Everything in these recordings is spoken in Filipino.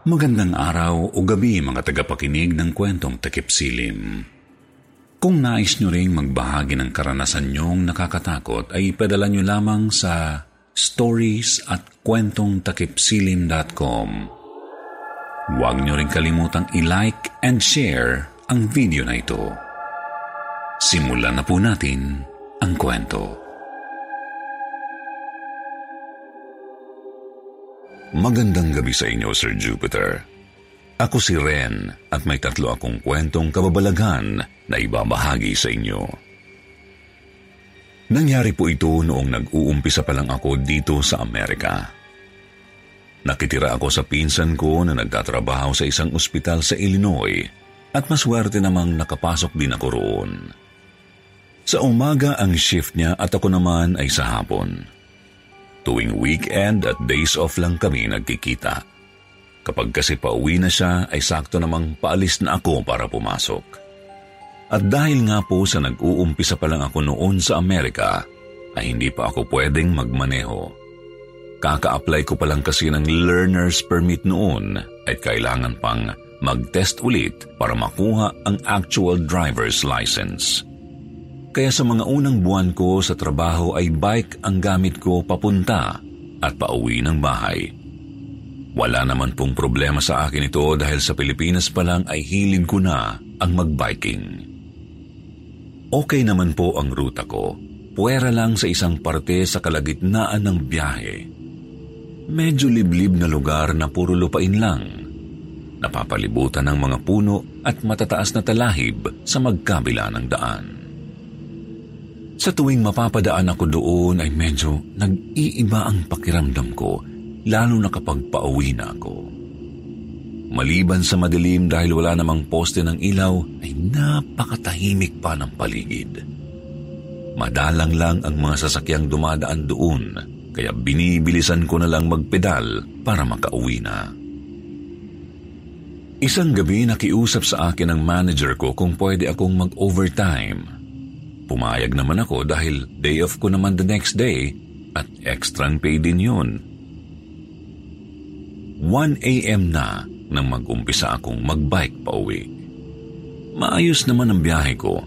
Magandang araw o gabi mga tagapakinig ng kwentong takip silim. Kung nais nyo ring magbahagi ng karanasan nyong nakakatakot ay ipadala nyo lamang sa stories at kwentongtakipsilim.com Huwag nyo rin kalimutang i-like and share ang video na ito. Simulan na po natin ang kwento. Magandang gabi sa inyo, Sir Jupiter. Ako si Ren at may tatlo akong kwentong kababalaghan na ibabahagi sa inyo. Nangyari po ito noong nag-uumpisa pa lang ako dito sa Amerika. Nakitira ako sa pinsan ko na nagtatrabaho sa isang ospital sa Illinois at maswerte namang nakapasok din ako roon. Sa umaga ang shift niya at ako naman ay sa hapon. Tuwing weekend at days off lang kami nagkikita. Kapag kasi pauwi na siya, ay sakto namang paalis na ako para pumasok. At dahil nga po sa nag-uumpisa pa lang ako noon sa Amerika, ay hindi pa ako pwedeng magmaneho. Kaka-apply ko pa lang kasi ng learner's permit noon at kailangan pang mag-test ulit para makuha ang actual driver's license. Kaya sa mga unang buwan ko sa trabaho ay bike ang gamit ko papunta at pauwi ng bahay. Wala naman pong problema sa akin ito dahil sa Pilipinas pa lang ay hilig ko na ang magbiking. Okay naman po ang ruta ko. Puwera lang sa isang parte sa kalagitnaan ng biyahe. Medyo liblib na lugar na puro lupain lang. Napapalibutan ng mga puno at matataas na talahib sa magkabila ng daan. Sa tuwing mapapadaan ako doon ay medyo nag-iiba ang pakiramdam ko, lalo na kapag pauwi na ako. Maliban sa madilim dahil wala namang poste ng ilaw, ay napakatahimik pa ng paligid. Madalang lang ang mga sasakyang dumadaan doon, kaya binibilisan ko na lang magpedal para makauwi na. Isang gabi nakiusap sa akin ang manager ko kung pwede akong mag-overtime Pumayag naman ako dahil day off ko naman the next day at extrang pay din yun. 1 a.m. na nang mag-umpisa akong magbike pa uwi. Maayos naman ang biyahe ko.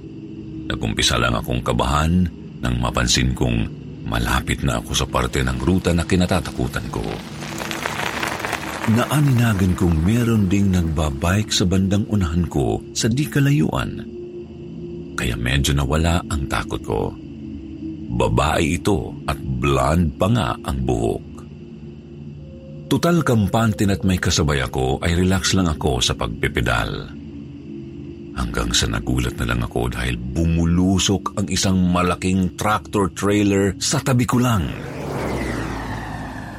Nagumpisa lang akong kabahan nang mapansin kong malapit na ako sa parte ng ruta na kinatatakutan ko. Naaninagan kong meron ding nagbabike sa bandang unahan ko sa di kalayuan kaya medyo nawala ang takot ko. Babae ito at blonde pa nga ang buhok. Tutal kampantin at may kasabay ako ay relax lang ako sa pagpipedal. Hanggang sa nagulat na lang ako dahil bumulusok ang isang malaking tractor trailer sa tabi ko lang.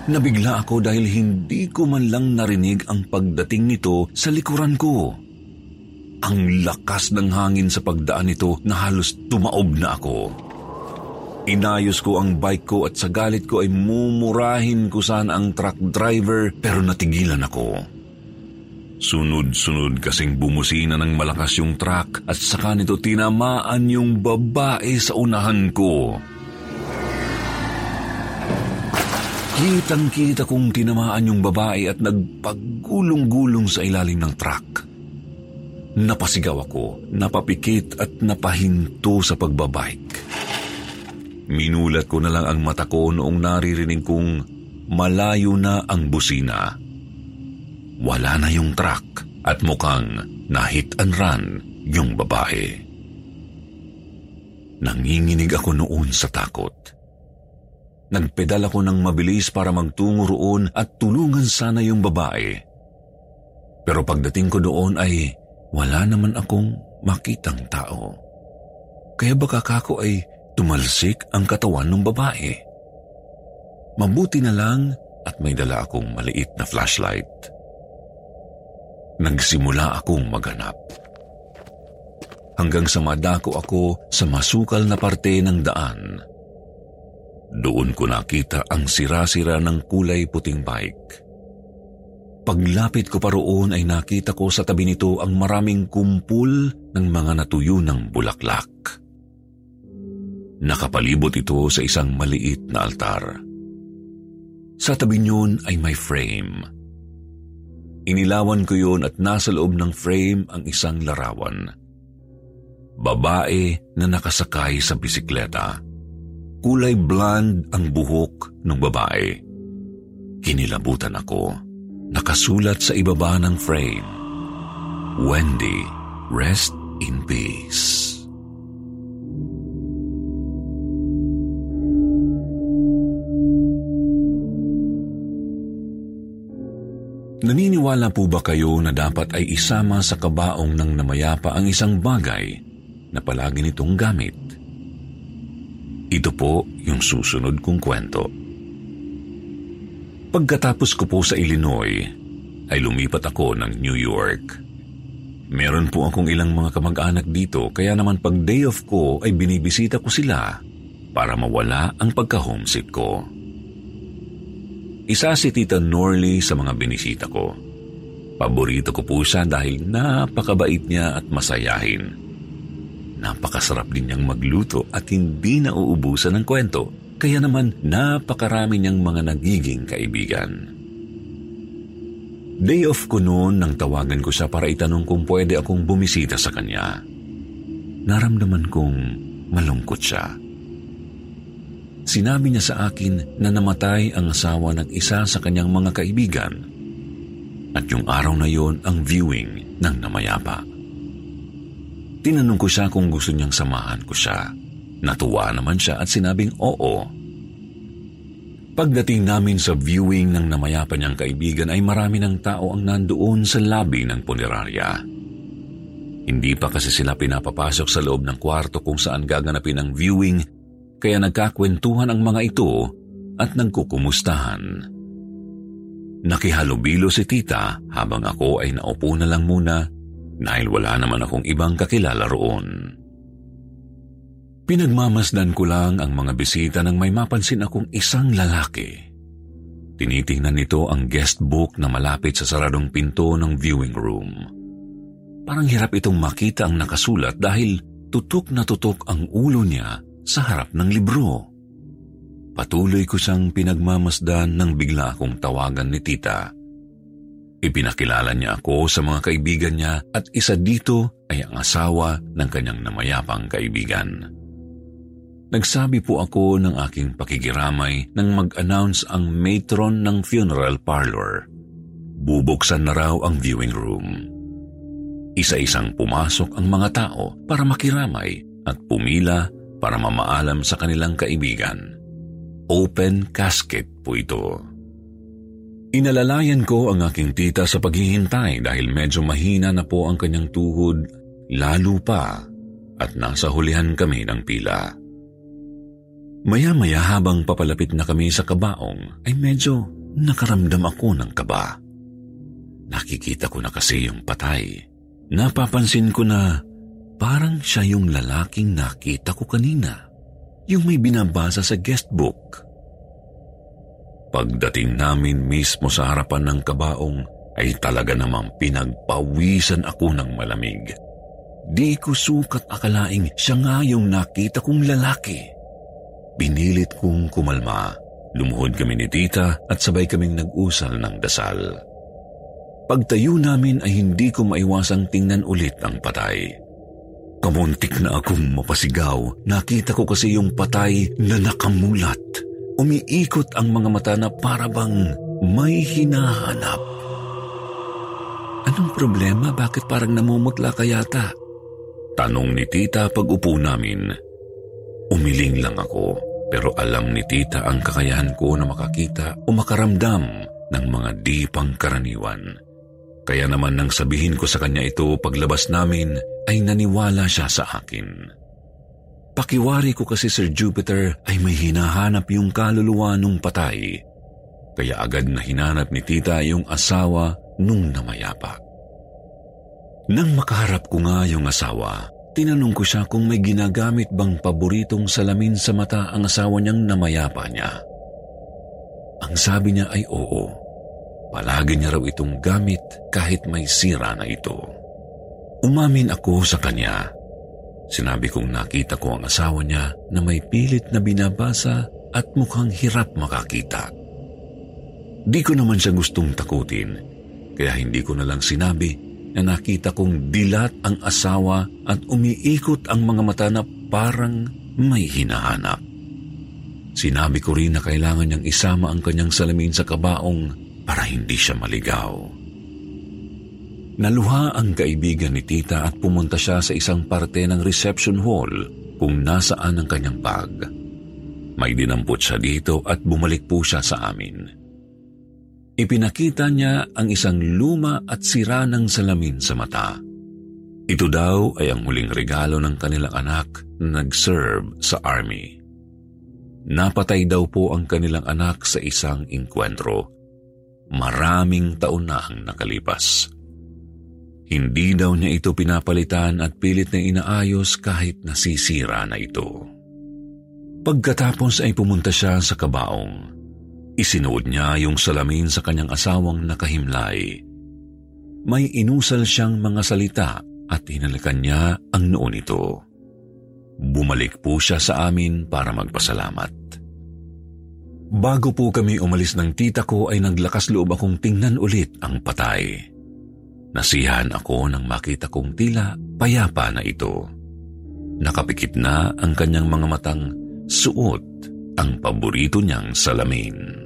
Nabigla ako dahil hindi ko man lang narinig ang pagdating nito sa likuran ko. Ang lakas ng hangin sa pagdaan nito na halos tumaob na ako. Inayos ko ang bike ko at sa galit ko ay mumurahin ko sana ang truck driver pero natigilan ako. Sunod-sunod kasing bumusina ng malakas yung truck at saka nito tinamaan yung babae sa unahan ko. Kitang-kita kong tinamaan yung babae at nagpagulong-gulong sa ilalim ng truck. Napasigaw ako, napapikit at napahinto sa pagbabike. Minulat ko na lang ang mata ko noong naririnig kong malayo na ang busina. Wala na yung truck at mukhang nahit and run yung babae. Nanginginig ako noon sa takot. Nagpedal ako ng mabilis para magtungo roon at tulungan sana yung babae. Pero pagdating ko doon ay wala naman akong makitang tao. Kaya baka kako ay Tumalsik ang katawan ng babae. Mabuti na lang at may dala akong maliit na flashlight. Nagsimula akong maghanap. Hanggang sa madako ako sa masukal na parte ng daan. Doon ko nakita ang sira-sira ng kulay puting bike. Paglapit ko pa roon ay nakita ko sa tabi nito ang maraming kumpul ng mga natuyo ng bulaklak. Nakapalibot ito sa isang maliit na altar. Sa tabi niyon ay may frame. Inilawan ko yun at nasa loob ng frame ang isang larawan. Babae na nakasakay sa bisikleta. Kulay blonde ang buhok ng babae. Kinilabutan ako. Nakasulat sa ibaba ng frame. Wendy, rest in peace. Naniniwala po ba kayo na dapat ay isama sa kabaong ng namayapa ang isang bagay na palagi nitong gamit? Ito po yung susunod kong kwento. Pagkatapos ko po sa Illinois, ay lumipat ako ng New York. Meron po akong ilang mga kamag-anak dito kaya naman pag day off ko ay binibisita ko sila para mawala ang pagka-homesick ko. Isa si Tita Norley sa mga binisita ko. Paborito ko po siya dahil napakabait niya at masayahin. Napakasarap din niyang magluto at hindi nauubusan ng kwento, kaya naman napakarami niyang mga nagiging kaibigan. Day off ko noon nang tawagan ko siya para itanong kung pwede akong bumisita sa kanya. Naramdaman kong malungkot siya. Sinabi niya sa akin na namatay ang asawa ng isa sa kanyang mga kaibigan at yung araw na yon ang viewing ng namayapa. Tinanong ko siya kung gusto niyang samahan ko siya. Natuwa naman siya at sinabing oo. Pagdating namin sa viewing ng namayapa niyang kaibigan ay marami ng tao ang nandoon sa lobby ng punerarya. Hindi pa kasi sila pinapapasok sa loob ng kwarto kung saan gaganapin ang viewing kaya nagkakwentuhan ang mga ito at nagkukumustahan. Nakihalubilo si tita habang ako ay naupo na lang muna dahil wala naman akong ibang kakilala roon. Pinagmamasdan ko lang ang mga bisita nang may mapansin akong isang lalaki. Tinitingnan nito ang guest book na malapit sa saradong pinto ng viewing room. Parang hirap itong makita ang nakasulat dahil tutok na tutok ang ulo niya sa harap ng libro. Patuloy ko siyang pinagmamasdan nang bigla akong tawagan ni tita. Ipinakilala niya ako sa mga kaibigan niya at isa dito ay ang asawa ng kanyang namayapang kaibigan. Nagsabi po ako ng aking pakikiramay nang mag-announce ang matron ng funeral parlor. Bubuksan na raw ang viewing room. Isa-isang pumasok ang mga tao para makiramay at pumila para mamaalam sa kanilang kaibigan. Open casket po ito. Inalalayan ko ang aking tita sa paghihintay dahil medyo mahina na po ang kanyang tuhod, lalo pa at nasa hulihan kami ng pila. Maya-maya habang papalapit na kami sa kabaong ay medyo nakaramdam ako ng kaba. Nakikita ko na kasi yung patay. Napapansin ko na Parang siya yung lalaking nakita ko kanina. yung may binabasa sa guest book. Pagdating namin mismo sa harapan ng kabaong ay talaga namang pinagpawisan ako ng malamig. Di ko sukat akalaing siya nga yung nakita kong lalaki. Binilit kong kumalma. Lumuhod kami ni tita at sabay kaming nag-usal ng dasal. Pagtayo namin ay hindi ko maiwasang tingnan ulit ang patay. Kamuntik na akong mapasigaw. Nakita ko kasi yung patay na nakamulat. Umiikot ang mga mata na para bang may hinahanap. Anong problema? Bakit parang namumutla ka yata? Tanong ni tita pag upo namin. Umiling lang ako pero alam ni tita ang kakayahan ko na makakita o makaramdam ng mga di pangkaraniwan. Kaya naman nang sabihin ko sa kanya ito paglabas namin ay naniwala siya sa akin. Pakiwari ko kasi Sir Jupiter ay may hinahanap yung kaluluwa nung patay. Kaya agad na hinanap ni tita yung asawa nung namayapa. Nang makaharap ko nga yung asawa, tinanong ko siya kung may ginagamit bang paboritong salamin sa mata ang asawa niyang namayapa niya. Ang sabi niya ay oo. Palagi niya raw itong gamit kahit may sira na ito. Umamin ako sa kanya Sinabi kong nakita ko ang asawa niya na may pilit na binabasa at mukhang hirap makakita. Di ko naman siya gustong takutin, kaya hindi ko na lang sinabi na nakita kong dilat ang asawa at umiikot ang mga mata na parang may hinahanap. Sinabi ko rin na kailangan niyang isama ang kanyang salamin sa kabaong para hindi siya maligaw. Naluha ang kaibigan ni tita at pumunta siya sa isang parte ng reception hall kung nasaan ang kanyang bag. May dinampot siya dito at bumalik po siya sa amin. Ipinakita niya ang isang luma at sira ng salamin sa mata. Ito daw ay ang huling regalo ng kanilang anak na nag-serve sa army. Napatay daw po ang kanilang anak sa isang inkwentro. Maraming taon na ang nakalipas. Hindi daw niya ito pinapalitan at pilit na inaayos kahit nasisira na ito. Pagkatapos ay pumunta siya sa kabaong. Isinuod niya yung salamin sa kanyang asawang nakahimlay. May inusal siyang mga salita at hinalikan niya ang noon ito. Bumalik po siya sa amin para magpasalamat. Bago po kami umalis ng tita ko ay naglakas loob akong tingnan ulit ang patay. Nasiyahan ako nang makita kong tila payapa na ito. Nakapikit na ang kanyang mga matang suot ang paborito niyang salamin.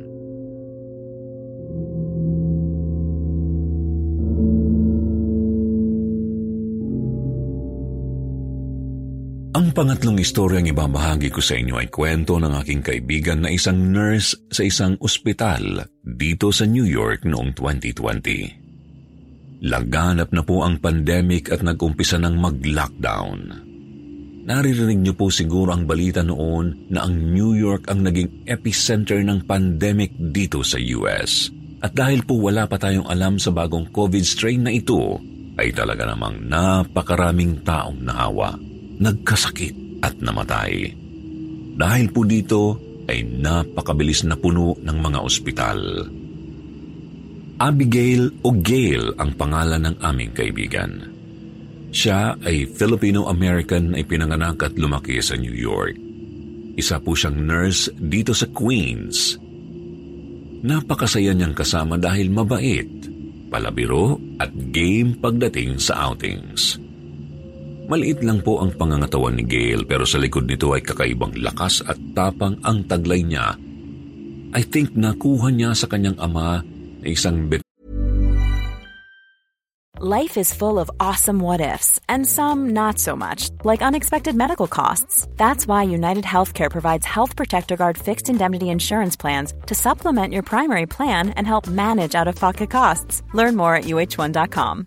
Ang pangatlong istoryang ibabahagi ko sa inyo ay kwento ng aking kaibigan na isang nurse sa isang ospital dito sa New York noong 2020. Laganap na po ang pandemic at nag-umpisa ng mag-lockdown. Naririnig niyo po siguro ang balita noon na ang New York ang naging epicenter ng pandemic dito sa US. At dahil po wala pa tayong alam sa bagong COVID strain na ito, ay talaga namang napakaraming taong naawa, nagkasakit at namatay. Dahil po dito ay napakabilis na puno ng mga ospital. Abigail o Gail ang pangalan ng aming kaibigan. Siya ay Filipino-American na ipinanganak at lumaki sa New York. Isa po siyang nurse dito sa Queens. Napakasaya niyang kasama dahil mabait, palabiro at game pagdating sa outings. Maliit lang po ang pangangatawan ni Gail pero sa likod nito ay kakaibang lakas at tapang ang taglay niya. I think nakuha niya sa kanyang ama isang bit. Life is full of awesome what ifs, and some not so much, like unexpected medical costs. That's why United Healthcare provides Health Protector Guard fixed indemnity insurance plans to supplement your primary plan and help manage out of pocket costs. Learn more at uh1.com.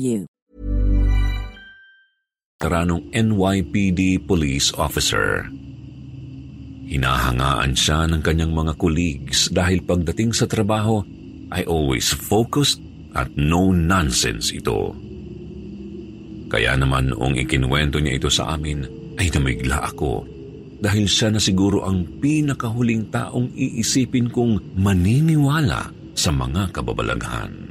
you. Karanong NYPD police officer. Hinahangaan siya ng kanyang mga colleagues dahil pagdating sa trabaho ay always focused at no nonsense ito. Kaya naman noong ikinwento niya ito sa amin ay namigla ako dahil siya na siguro ang pinakahuling taong iisipin kong maniniwala sa mga kababalaghan.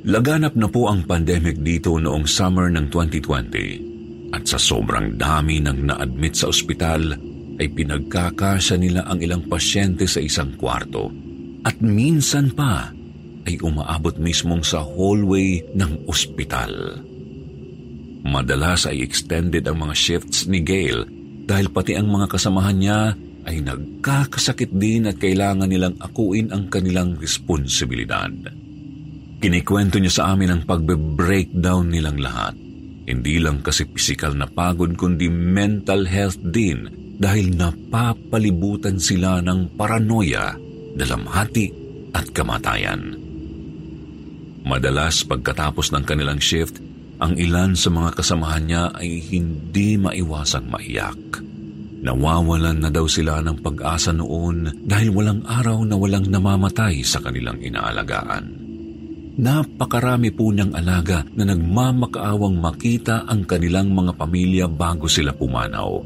Laganap na po ang pandemic dito noong summer ng 2020 at sa sobrang dami ng na-admit sa ospital ay pinagkakasya nila ang ilang pasyente sa isang kwarto at minsan pa ay umaabot mismong sa hallway ng ospital. Madalas ay extended ang mga shifts ni Gail dahil pati ang mga kasamahan niya ay nagkakasakit din at kailangan nilang akuin ang kanilang responsibilidad. Kinikwento niya sa amin ang pagbe-breakdown nilang lahat. Hindi lang kasi pisikal na pagod kundi mental health din dahil napapalibutan sila ng paranoia, dalamhati at kamatayan. Madalas pagkatapos ng kanilang shift, ang ilan sa mga kasamahan niya ay hindi maiwasang maiyak. Nawawalan na daw sila ng pag-asa noon dahil walang araw na walang namamatay sa kanilang inaalagaan. Napakarami po niyang alaga na nagmamakaawang makita ang kanilang mga pamilya bago sila pumanaw.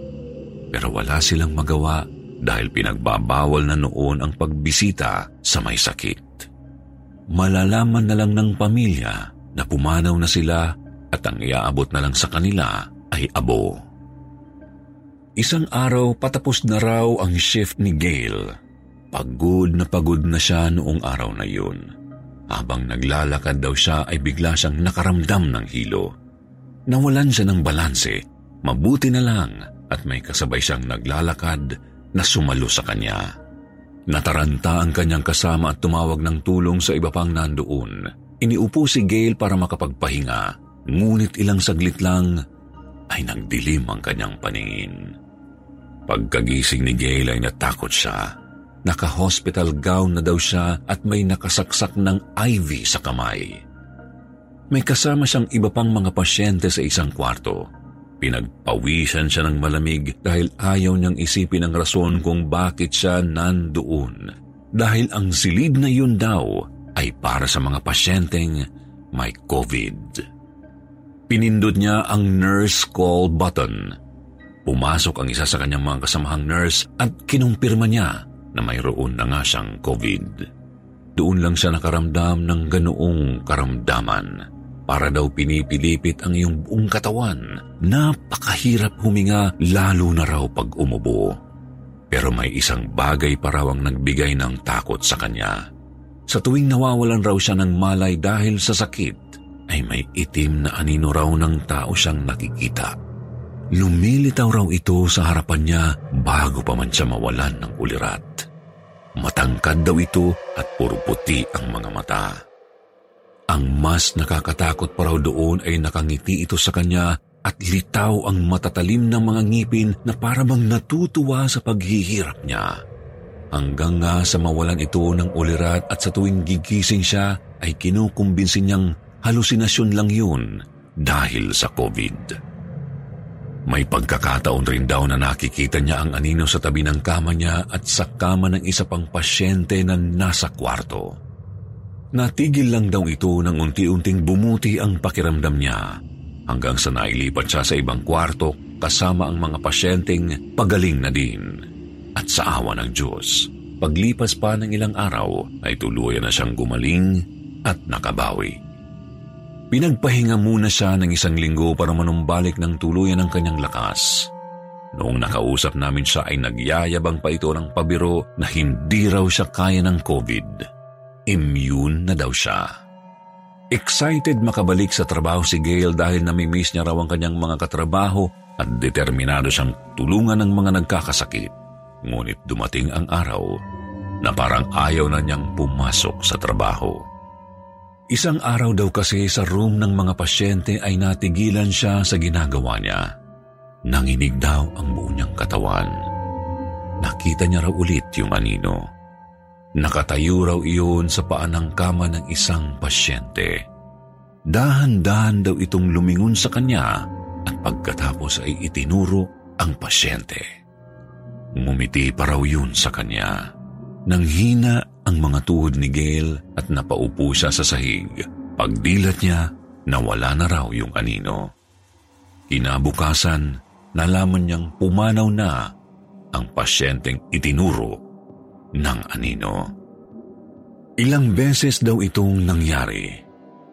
Pero wala silang magawa dahil pinagbabawal na noon ang pagbisita sa may sakit. Malalaman na lang ng pamilya na pumanaw na sila at ang iaabot na lang sa kanila ay abo. Isang araw patapos na raw ang shift ni Gail. Pagod na pagod na siya noong araw na yun. Habang naglalakad daw siya ay bigla siyang nakaramdam ng hilo. Nawalan siya ng balanse, mabuti na lang at may kasabay siyang naglalakad na sumalo sa kanya. Nataranta ang kanyang kasama at tumawag ng tulong sa iba pang nandoon. Iniupo si Gail para makapagpahinga, ngunit ilang saglit lang ay nagdilim ang kanyang paningin. Pagkagising ni Gail ay natakot siya Naka-hospital gown na daw siya at may nakasaksak ng IV sa kamay. May kasama siyang iba pang mga pasyente sa isang kwarto. Pinagpawisan siya ng malamig dahil ayaw niyang isipin ang rason kung bakit siya nandoon. Dahil ang silid na yun daw ay para sa mga pasyenteng may COVID. Pinindot niya ang nurse call button. Pumasok ang isa sa kanyang mga kasamahang nurse at kinumpirma niya na mayroon na nga siyang COVID. Doon lang siya nakaramdam ng ganoong karamdaman. Para daw pinipilipit ang iyong buong katawan. Napakahirap huminga lalo na raw pag umubo. Pero may isang bagay pa raw ang nagbigay ng takot sa kanya. Sa tuwing nawawalan raw siya ng malay dahil sa sakit, ay may itim na anino raw ng tao siyang nakikita. Lumilitaw raw ito sa harapan niya bago pa man siya mawalan ng ulirat. Matangkad daw ito at puro puti ang mga mata. Ang mas nakakatakot pa raw doon ay nakangiti ito sa kanya at litaw ang matatalim ng mga ngipin na parabang natutuwa sa paghihirap niya. Hanggang nga sa mawalan ito ng ulirat at sa tuwing gigising siya ay kinukumbinsin niyang halusinasyon lang yun dahil sa COVID. May pagkakataon rin daw na nakikita niya ang anino sa tabi ng kama niya at sa kama ng isa pang pasyente na nasa kwarto. Natigil lang daw ito nang unti-unting bumuti ang pakiramdam niya hanggang sa nailipat siya sa ibang kwarto kasama ang mga pasyenteng pagaling na din. At sa awa ng Diyos, paglipas pa ng ilang araw ay tuluyan na siyang gumaling at nakabawi. Pinagpahinga muna siya ng isang linggo para manumbalik ng tuluyan ang kanyang lakas. Noong nakausap namin siya ay nagyayabang pa ito ng pabiro na hindi raw siya kaya ng COVID. Immune na daw siya. Excited makabalik sa trabaho si Gail dahil namimiss niya raw ang kanyang mga katrabaho at determinado siyang tulungan ng mga nagkakasakit. Ngunit dumating ang araw na parang ayaw na niyang pumasok sa trabaho. Isang araw daw kasi sa room ng mga pasyente ay natigilan siya sa ginagawa niya. Nanginig daw ang buo niyang katawan. Nakita niya raw ulit yung anino. Nakatayo raw iyon sa paan ng kama ng isang pasyente. Dahan-dahan daw itong lumingon sa kanya at pagkatapos ay itinuro ang pasyente. Ngumiti pa raw yun sa kanya. Nang hina ang mga tuhod ni Gail at napaupo siya sa sahig. Pagdilat niya, nawala na raw yung anino. Kinabukasan, nalaman niyang pumanaw na ang pasyenteng itinuro ng anino. Ilang beses daw itong nangyari.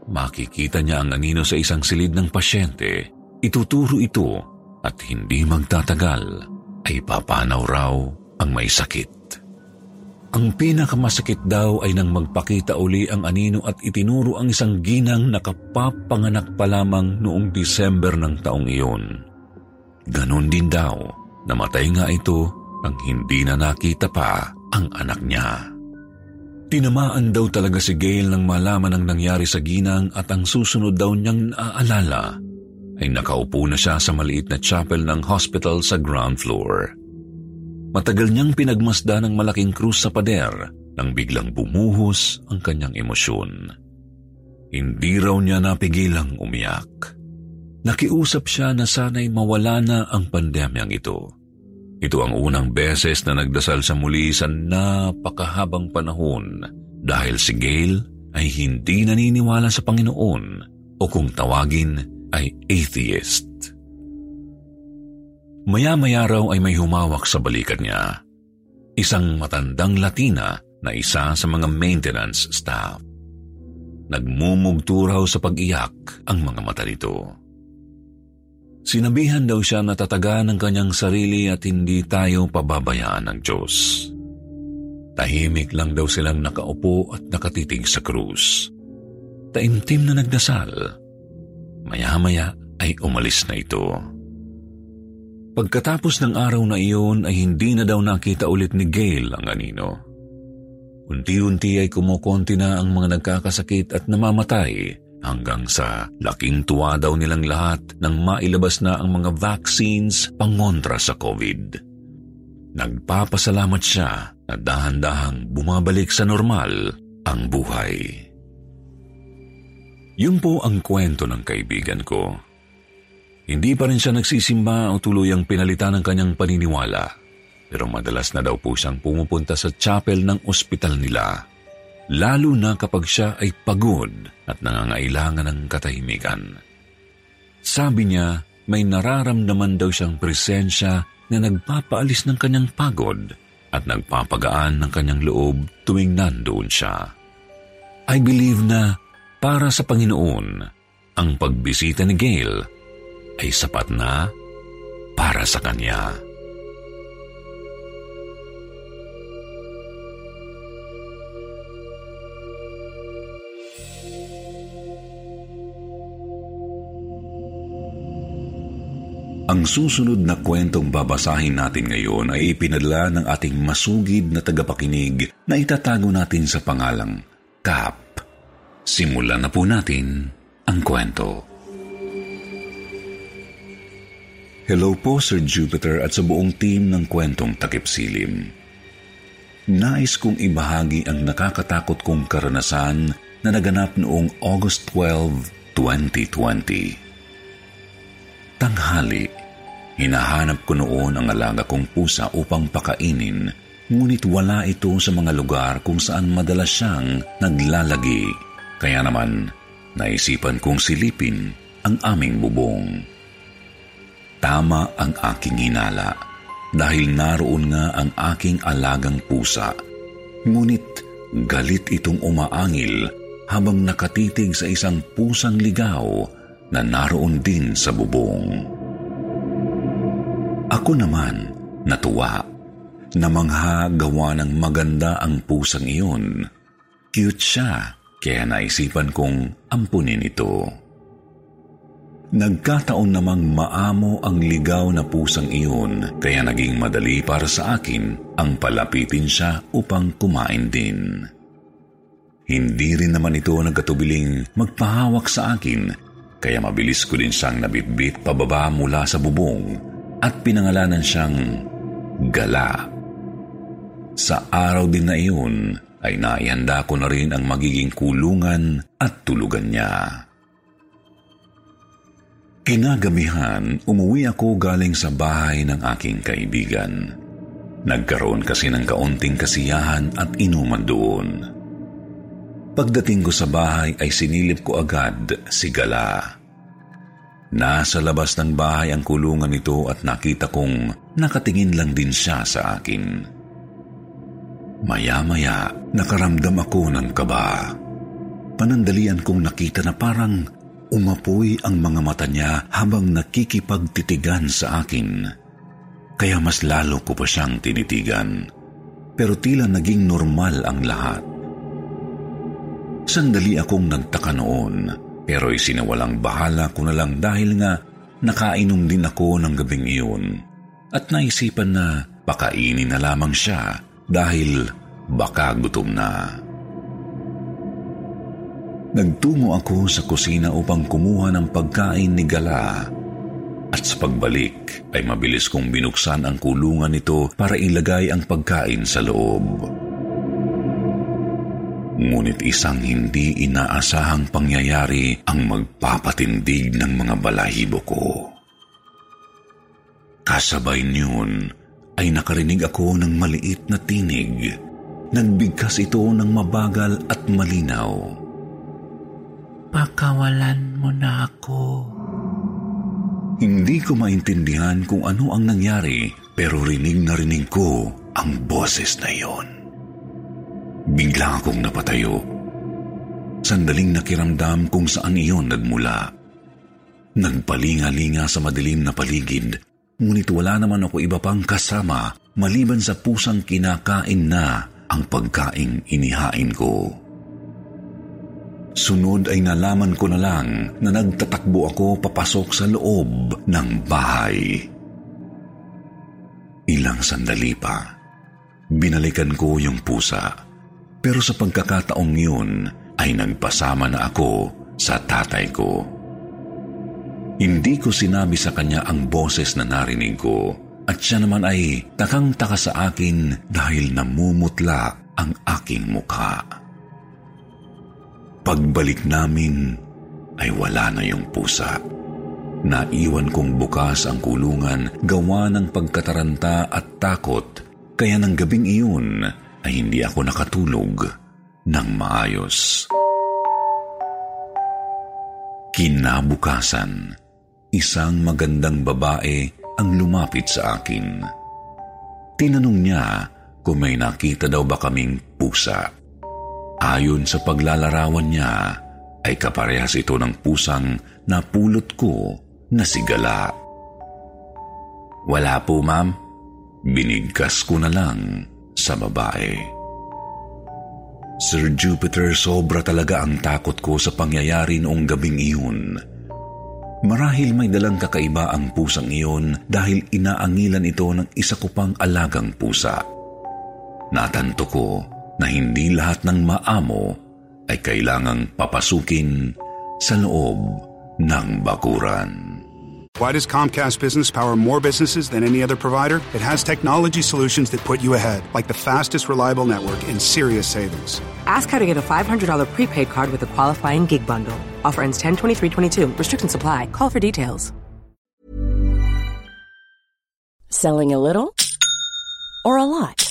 Makikita niya ang anino sa isang silid ng pasyente, ituturo ito at hindi magtatagal ay papanaw raw ang may sakit. Ang pinakamasakit daw ay nang magpakita uli ang anino at itinuro ang isang ginang na kapapanganak pa lamang noong December ng taong iyon. Ganon din daw, namatay nga ito nang hindi na nakita pa ang anak niya. Tinamaan daw talaga si Gail nang malaman ang nangyari sa ginang at ang susunod daw niyang naaalala ay nakaupo na siya sa maliit na chapel ng hospital sa ground floor. Matagal niyang pinagmasda ng malaking krus sa pader nang biglang bumuhos ang kanyang emosyon. Hindi raw niya napigilang umiyak. Nakiusap siya na sana'y mawala na ang pandemyang ito. Ito ang unang beses na nagdasal sa muli sa napakahabang panahon dahil si Gail ay hindi naniniwala sa Panginoon o kung tawagin ay atheist. Maya-maya raw ay may humawak sa balikat niya. Isang matandang Latina na isa sa mga maintenance staff. Nagmumugto raw sa pag-iyak ang mga mata nito. Sinabihan daw siya na tataga ng kanyang sarili at hindi tayo pababayaan ng Diyos. Tahimik lang daw silang nakaupo at nakatitig sa krus. Taimtim na nagdasal. Maya-maya ay umalis na ito. Pagkatapos ng araw na iyon ay hindi na daw nakita ulit ni Gail ang anino. Unti-unti ay kumukonti na ang mga nagkakasakit at namamatay hanggang sa laking tuwa daw nilang lahat nang mailabas na ang mga vaccines pangontra sa COVID. Nagpapasalamat siya na dahan-dahang bumabalik sa normal ang buhay. Yun po ang kwento ng kaibigan ko. Hindi pa rin siya nagsisimba o tuluyang pinalitan ng kanyang paniniwala. Pero madalas na daw po siyang pumupunta sa chapel ng ospital nila. Lalo na kapag siya ay pagod at nangangailangan ng katahimikan. Sabi niya, may nararamdaman daw siyang presensya na nagpapaalis ng kanyang pagod at nagpapagaan ng kanyang loob tuwing nandoon siya. I believe na para sa Panginoon, ang pagbisita ni Gail ay sapat na para sa kanya. Ang susunod na kwentong babasahin natin ngayon ay ipinadala ng ating masugid na tagapakinig na itatago natin sa pangalang Kap. Simulan na po natin ang kwento. Hello po Sir Jupiter at sa buong team ng kwentong takip silim. Nais kong ibahagi ang nakakatakot kong karanasan na naganap noong August 12, 2020. Tanghali, hinahanap ko noon ang alaga kong pusa upang pakainin ngunit wala ito sa mga lugar kung saan madalas siyang naglalagi. Kaya naman, naisipan kong silipin ang aming bubong. Tama ang aking hinala dahil naroon nga ang aking alagang pusa. Ngunit galit itong umaangil habang nakatitig sa isang pusang ligaw na naroon din sa bubong. Ako naman natuwa Namangha gawa ng maganda ang pusang iyon. Cute siya, kaya naisipan kong ampunin ito. Nagkataon namang maamo ang ligaw na pusang iyon, kaya naging madali para sa akin ang palapitin siya upang kumain din. Hindi rin naman ito nagkatubiling magpahawak sa akin, kaya mabilis ko din siyang nabitbit pababa mula sa bubong at pinangalanan siyang Gala. Sa araw din na iyon ay naihanda ko na rin ang magiging kulungan at tulugan niya. Kinagabihan, umuwi ako galing sa bahay ng aking kaibigan. Nagkaroon kasi ng kaunting kasiyahan at inuman doon. Pagdating ko sa bahay ay sinilip ko agad si Gala. Nasa labas ng bahay ang kulungan nito at nakita kong nakatingin lang din siya sa akin. Maya-maya, nakaramdam ako ng kaba. Panandalian kong nakita na parang umapoy ang mga mata niya habang nakikipagtitigan sa akin. Kaya mas lalo ko pa siyang tinitigan. Pero tila naging normal ang lahat. Sandali akong nagtaka noon, pero isinawalang bahala ko na lang dahil nga nakainom din ako ng gabing iyon. At naisipan na pakainin na lamang siya dahil baka gutom na. Nagtungo ako sa kusina upang kumuha ng pagkain ni Gala at sa pagbalik ay mabilis kong binuksan ang kulungan nito para ilagay ang pagkain sa loob. Ngunit isang hindi inaasahang pangyayari ang magpapatindig ng mga balahibo ko. Kasabay niyon ay nakarinig ako ng maliit na tinig. Nagbigkas ito ng mabagal at malinaw. Pakawalan mo na ako. Hindi ko maintindihan kung ano ang nangyari pero rinig na rinig ko ang boses na iyon. Bigla akong napatayo. Sandaling nakiramdam kung saan iyon nagmula. Nagpalinga-linga sa madilim na paligid ngunit wala naman ako iba pang kasama maliban sa pusang kinakain na ang pagkaing inihain ko. Sunod ay nalaman ko na lang na nagtatakbo ako papasok sa loob ng bahay. Ilang sandali pa, binalikan ko yung pusa. Pero sa pagkakataong yun ay nagpasama na ako sa tatay ko. Hindi ko sinabi sa kanya ang boses na narinig ko at siya naman ay takang-taka sa akin dahil namumutla ang aking mukha. Pagbalik namin ay wala na yung pusa. Naiwan kong bukas ang kulungan gawa ng pagkataranta at takot kaya ng gabing iyon ay hindi ako nakatulog ng maayos. Kinabukasan, isang magandang babae ang lumapit sa akin. Tinanong niya kung may nakita daw ba kaming pusa. Ayon sa paglalarawan niya, ay kaparehas ito ng pusang napulot ko na sigala. Wala po, ma'am. Binigkas ko na lang sa babae. Sir Jupiter, sobra talaga ang takot ko sa pangyayari noong gabing iyon. Marahil may dalang kakaiba ang pusang iyon dahil inaangilan ito ng isa ko pang alagang pusa. Natanto ko na hindi lahat ng maamo ay kailangang papasukin sa loob ng bakuran. Why does Comcast Business power more businesses than any other provider? It has technology solutions that put you ahead, like the fastest reliable network and serious savings. Ask how to get a $500 prepaid card with a qualifying gig bundle. Offer ends 10-23-22. Restrictions apply. Call for details. Selling a little or a lot?